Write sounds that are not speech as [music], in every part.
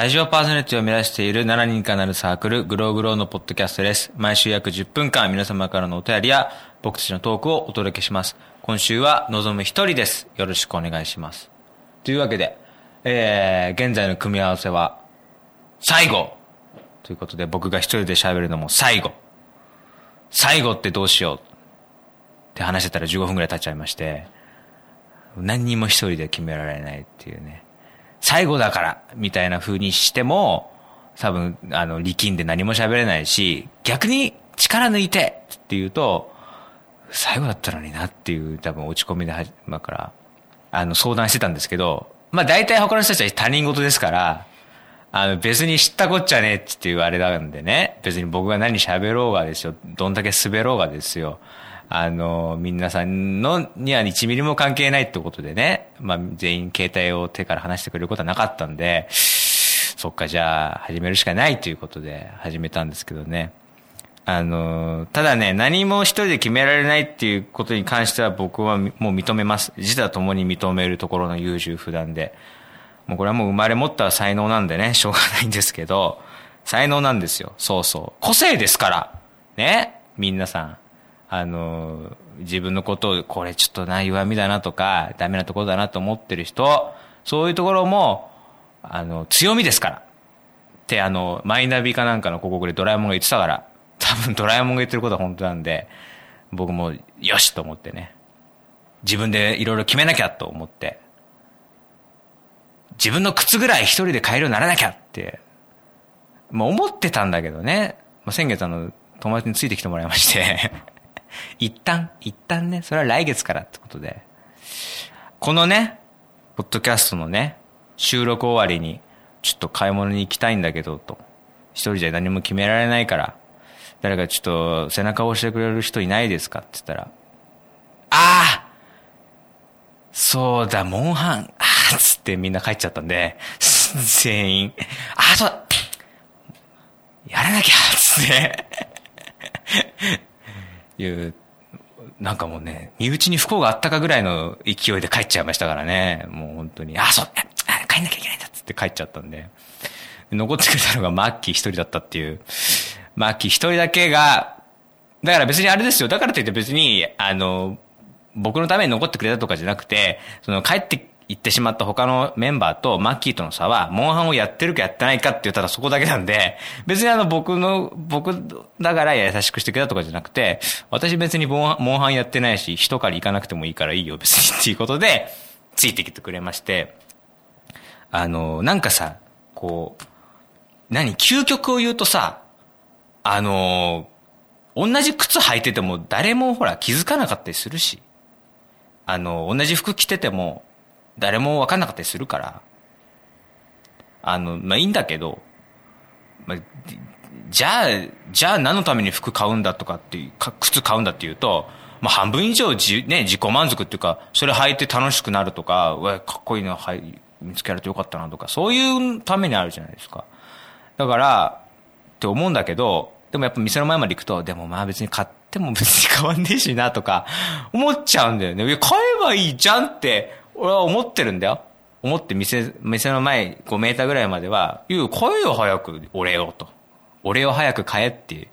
ラジオパーソナリティを目指している7人かなるサークル、グローグローのポッドキャストです。毎週約10分間皆様からのお便りや僕たちのトークをお届けします。今週は望む一人です。よろしくお願いします。というわけで、えー、現在の組み合わせは、最後ということで僕が一人で喋るのも最後最後ってどうしようって話してたら15分くらい経っちゃいまして、何にも一人で決められないっていうね。最後だからみたいな風にしても、多分、あの、力んで何も喋れないし、逆に力抜いてって言うと、最後だったのになっていう多分落ち込みではじ、まあから、あの、相談してたんですけど、まあ大体他の人たちは他人事ですから、あの別に知ったこっちゃねえっていうあれなんでね、別に僕が何喋ろうがですよ、どんだけ滑ろうがですよ、あの、皆さんのには1ミリも関係ないってことでね、まあ全員携帯を手から離してくれることはなかったんで、そっかじゃあ始めるしかないということで始めたんですけどね。あの、ただね、何も一人で決められないっていうことに関しては僕はもう認めます。自他ともに認めるところの優柔不断で。もうこれはもう生まれ持った才能なんでね、しょうがないんですけど、才能なんですよ。そうそう。個性ですから。ね。皆さん。あの、自分のことを、これちょっとな、弱みだなとか、ダメなところだなと思ってる人、そういうところも、あの、強みですから。って、あの、マイナビかなんかの広告でドラえもんが言ってたから、多分ドラえもんが言ってることは本当なんで、僕も、よしと思ってね。自分でいろいろ決めなきゃと思って、自分の靴ぐらい一人で買えるようにならなきゃって、まあ思ってたんだけどね。まあ、先月あの、友達についてきてもらいまして、[laughs] 一旦、一旦ね、それは来月からってことで、このね、ポッドキャストのね、収録終わりに、ちょっと買い物に行きたいんだけど、と。一人じゃ何も決められないから、誰かちょっと背中を押してくれる人いないですかって言ったら、ああそうだ、モンハン、あーっつってみんな帰っちゃったんで、[laughs] 全員、あーそうだ。やらなきゃ。つって、いう、なんかもうね、身内に不幸があったかぐらいの勢いで帰っちゃいましたからね。もう本当に、あ、そう、あ帰んなきゃいけないんだっつって帰っちゃったんで。残ってくれたのがマッキー一人だったっていう。マッキー一人だけが、だから別にあれですよ。だからといって別に、あの、僕のために残ってくれたとかじゃなくて、その帰って行ってしまった他のメンバーとマッキーとの差は、モンハンをやってるかやってないかって言ったらそこだけなんで、[laughs] 別にあの僕の、僕だから優しくしてくれたとかじゃなくて、私別にモンハンやってないし、一狩り行かなくてもいいからいいよ別にっていうことで、ついてきてくれまして、あの、なんかさ、こう、何究極を言うとさ、あの、同じ靴履いてても誰もほら気づかなかったりするし、あの、同じ服着てても誰も分かんなかったりするから、あの、まあ、いいんだけど、まあ、じゃあ、じゃあ何のために服買うんだとかっていう、か靴買うんだっていうと、まあ、半分以上じ、ね、自己満足っていうか、それ履いて楽しくなるとか、うわ、かっこいいのはい見つけられてよかったなとか、そういうためにあるじゃないですか。だから、って思うんだけど、でもやっぱ店の前まで行くと、でもまあ別に買っても別に変わんねえしなとか、思っちゃうんだよね。買えばいいじゃんって、俺は思ってるんだよ。思って店、店の前5メーターぐらいまでは、いや、買えよ早く、俺をと。俺を早く買えっていう。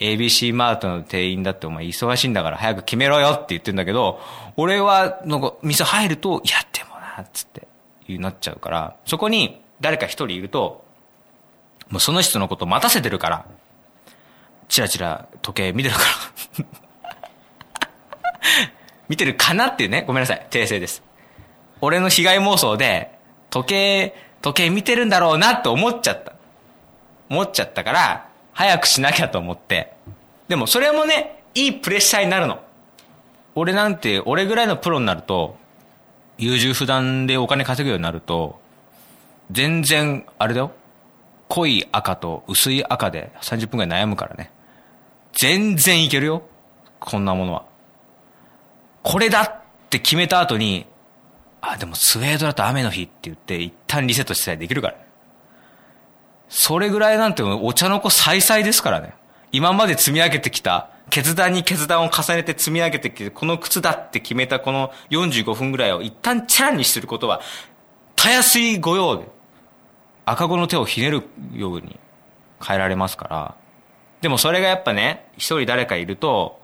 ABC マートの店員だってお前忙しいんだから早く決めろよって言ってんだけど、俺は、なんか店入ると、いや、でもな、つって、いうなっちゃうから、そこに誰か一人いると、もうその人のこと待たせてるから、チラチラ時計見てるから。[laughs] 見てるかなっていうね。ごめんなさい。訂正です。俺の被害妄想で、時計、時計見てるんだろうなって思っちゃった。思っちゃったから、早くしなきゃと思って。でもそれもね、いいプレッシャーになるの。俺なんて、俺ぐらいのプロになると、優柔不断でお金稼ぐようになると、全然、あれだよ。濃い赤と薄い赤で30分くらい悩むからね。全然いけるよ。こんなものは。これだって決めた後に、あ、でもスウェードだと雨の日って言って一旦リセットしたりできるから。それぐらいなんてお茶の子再々ですからね。今まで積み上げてきた、決断に決断を重ねて積み上げてきて、この靴だって決めたこの45分ぐらいを一旦チャラにすることは、たやすい御用で。赤子の手をひねるように変えられますから。でもそれがやっぱね、一人誰かいると、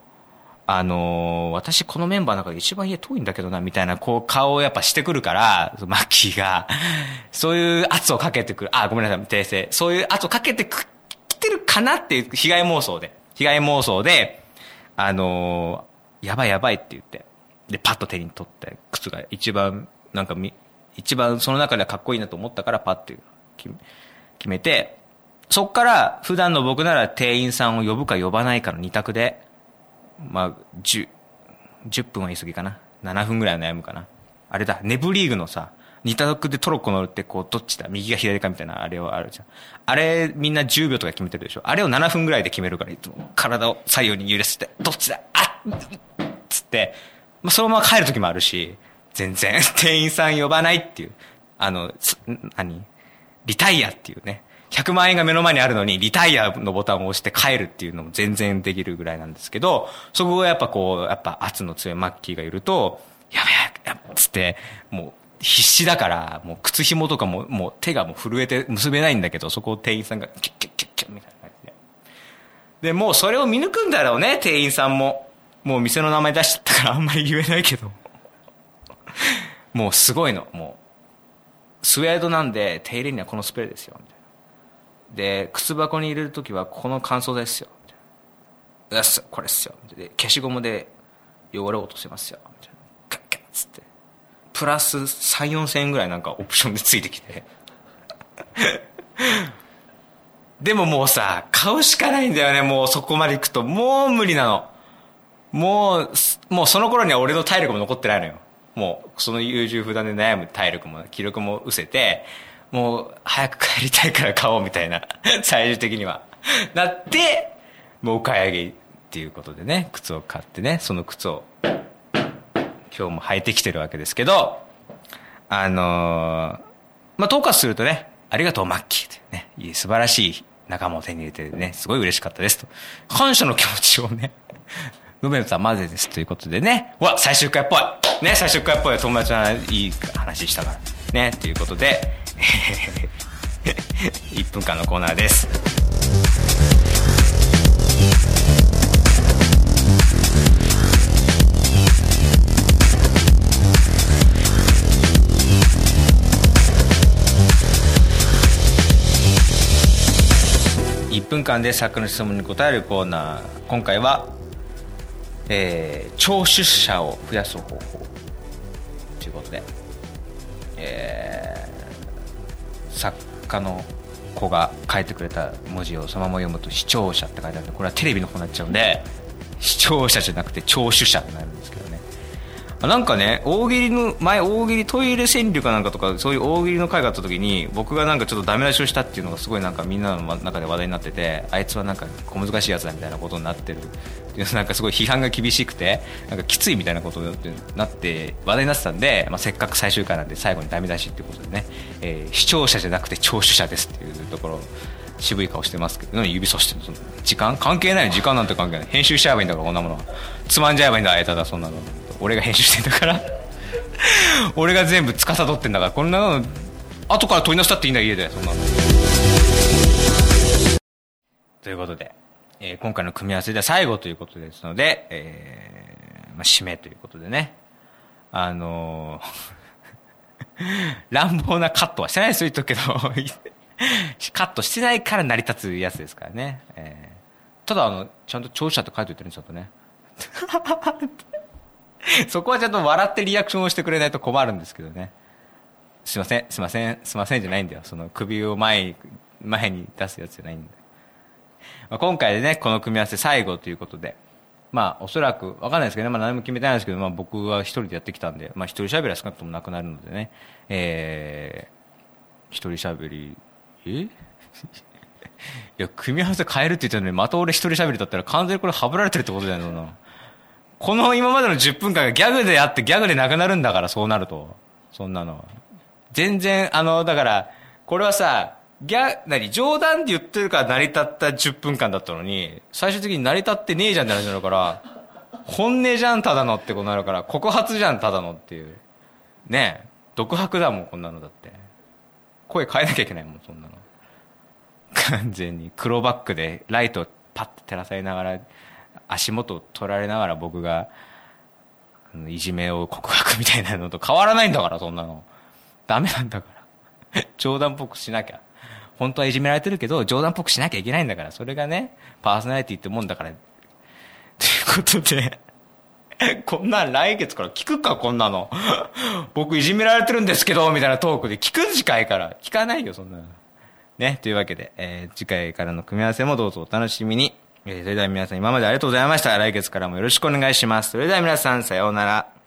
あのー、私このメンバーの中で一番家遠いんだけどな、みたいな、こう顔をやっぱしてくるから、マッキーが、[laughs] そういう圧をかけてくる。あ、ごめんなさい、訂正。そういう圧をかけてく、来てるかなっていう被害妄想で。被害妄想で、あのー、やばいやばいって言って。で、パッと手に取って、靴が一番、なんかみ、一番その中ではかっこいいなと思ったから、パッて決めて、そっから普段の僕なら店員さんを呼ぶか呼ばないかの二択で、まあ、10、10分は言い過ぎかな。7分ぐらい悩むかな。あれだ、ネブリーグのさ、二択でトロッコ乗るってこう、どっちだ？右か左かみたいなあれはあるじゃん。あれ、みんな10秒とか決めてるでしょ。あれを7分ぐらいで決めるから、いつも体を左右に揺らして、どっちだ？あっつって、まあ、そのまま帰る時もあるし、全然、[laughs] 店員さん呼ばないっていう、あの、何？リタイアっていうね。100万円が目の前にあるのに、リタイアのボタンを押して帰るっていうのも全然できるぐらいなんですけど、そこがやっぱこう、やっぱ圧の強いマッキーがいると、やべや、やつって、もう必死だから、もう靴紐とかも、もう手がもう震えて結べないんだけど、そこを店員さんがキュッキュッキュッキュッみたいな感じで。で、もうそれを見抜くんだろうね、店員さんも。もう店の名前出しちゃったからあんまり言えないけど。もうすごいの、もう。スウェードなんで、手入れにはこのスプレーですよ、みたいな。で、靴箱に入れるときはこの乾燥剤ですよ。よし、これっすよ。で、消しゴムで汚れ落とせますよ。みたいな。カッカッつって。プラス3、4千円ぐらいなんかオプションでついてきて。でももうさ、買うしかないんだよね、もうそこまで行くと。もう無理なの。もう、もうその頃には俺の体力も残ってないのよ。もう、その優柔不断で悩む体力も、気力も失せて、もう早く帰りたいから買おうみたいな、[laughs] 最終的には。なって、もうお買い上げっていうことでね、靴を買ってね、その靴を今日も履いてきてるわけですけど、あのー、まあ、統括するとね、ありがとうマッキーというね、素晴らしい仲間を手に入れてね、すごい嬉しかったですと。感謝の気持ちをね、述べたまでですということでね、うわ、最終回っぽい。ね、最終回っぽい友達はいい話したから。ね、ということで、[laughs] 1分間のコーナーです。1分間で作の質問に答えるコーナー。今回は、えー、聴取者を増やす方法ということで、えー作家の子が書いてくれた文字をそのまま読むと視聴者って書いてあるんでこれはテレビの子になっちゃうんで視聴者じゃなくて聴取者になるんですけどなんかね大喜利の前大喜利トイレ川柳かなんかとかそういう大喜利の会があった時に僕がなんかちょっとダメ出しをしたっていうのがすごいなんかみんなの中で話題になっててあいつはなんか小難しいやつだみたいなことになってる。なんかすごい批判が厳しくてなんかきついみたいなことになって話題になってたんで、まあ、せっかく最終回なんで最後にダメ出しっていうことでね、えー、視聴者じゃなくて聴取者ですっていうところ渋い顔してますけど指さしてる時間？関係ない。時間なんて関係ない。編集しちゃえばいいんだからこんなものつまんじゃえばいいんだあえただそんなの。俺が編集してんだから。俺が全部司ってんだから。こんなの後から取りなさっていいんだ家で。そんなの。ということでえー、今回の組み合わせでは最後ということですので、えー、まあ、締めということでね、あのー、[laughs] 乱暴なカットはしてないですよ、言っとくけどカットしてないから成り立つやつですからね。えー、ただ、あの、ちゃんと聴者って書いておいてるんですよと、ね。[laughs] [laughs] そこはちゃんと笑ってリアクションをしてくれないと困るんですけどね。すいません、すいません、すいませんじゃないんだよ。その首を前に前に出すやつじゃないんだよ。まあ、今回でね、この組み合わせ最後ということで、まあ、おそらく、わかんないですけどね、まあ、何も決めてないんですけど、まあ、僕は一人でやってきたんで、まあ、一人喋りは少なくともなくなるのでね、えー、一人喋り、え？[laughs] いや、組み合わせ変えるって言ったのに、また俺一人喋りだったら完全にこれはぶられてるってことだよな。この今までの10分間がギャグであってギャグでなくなるんだから、そうなると。そんなの。全然、あの、だから、これはさ、ギャ、何、冗談で言ってるから成り立った10分間だったのに、最終的に成り立ってねえじゃんって話になるから、本音じゃんただのってことになるから、告発じゃんただのっていう。ねえ、独白だもん、こんなのだって。声変えなきゃいけないもん、そんなの。完全に黒バックでライトパッと照らされながら、足元取られながら僕が、いじめを告白みたいなのと変わらないんだから、そんなの。ダメなんだから。[laughs] 冗談っぽくしなきゃ。本当はいじめられてるけど、冗談っぽくしなきゃいけないんだから、それがね、パーソナリティってもんだから。ということで、こんなん来月から聞くか、こんなの。僕いじめられてるんですけど、みたいなトークで聞く次回から。聞かないよ、そんなの。ね、というわけで、えー、次回からの組み合わせもどうぞお楽しみに。えー、それでは皆さん今までありがとうございました。来月からもよろしくお願いします。それでは皆さん、さようなら。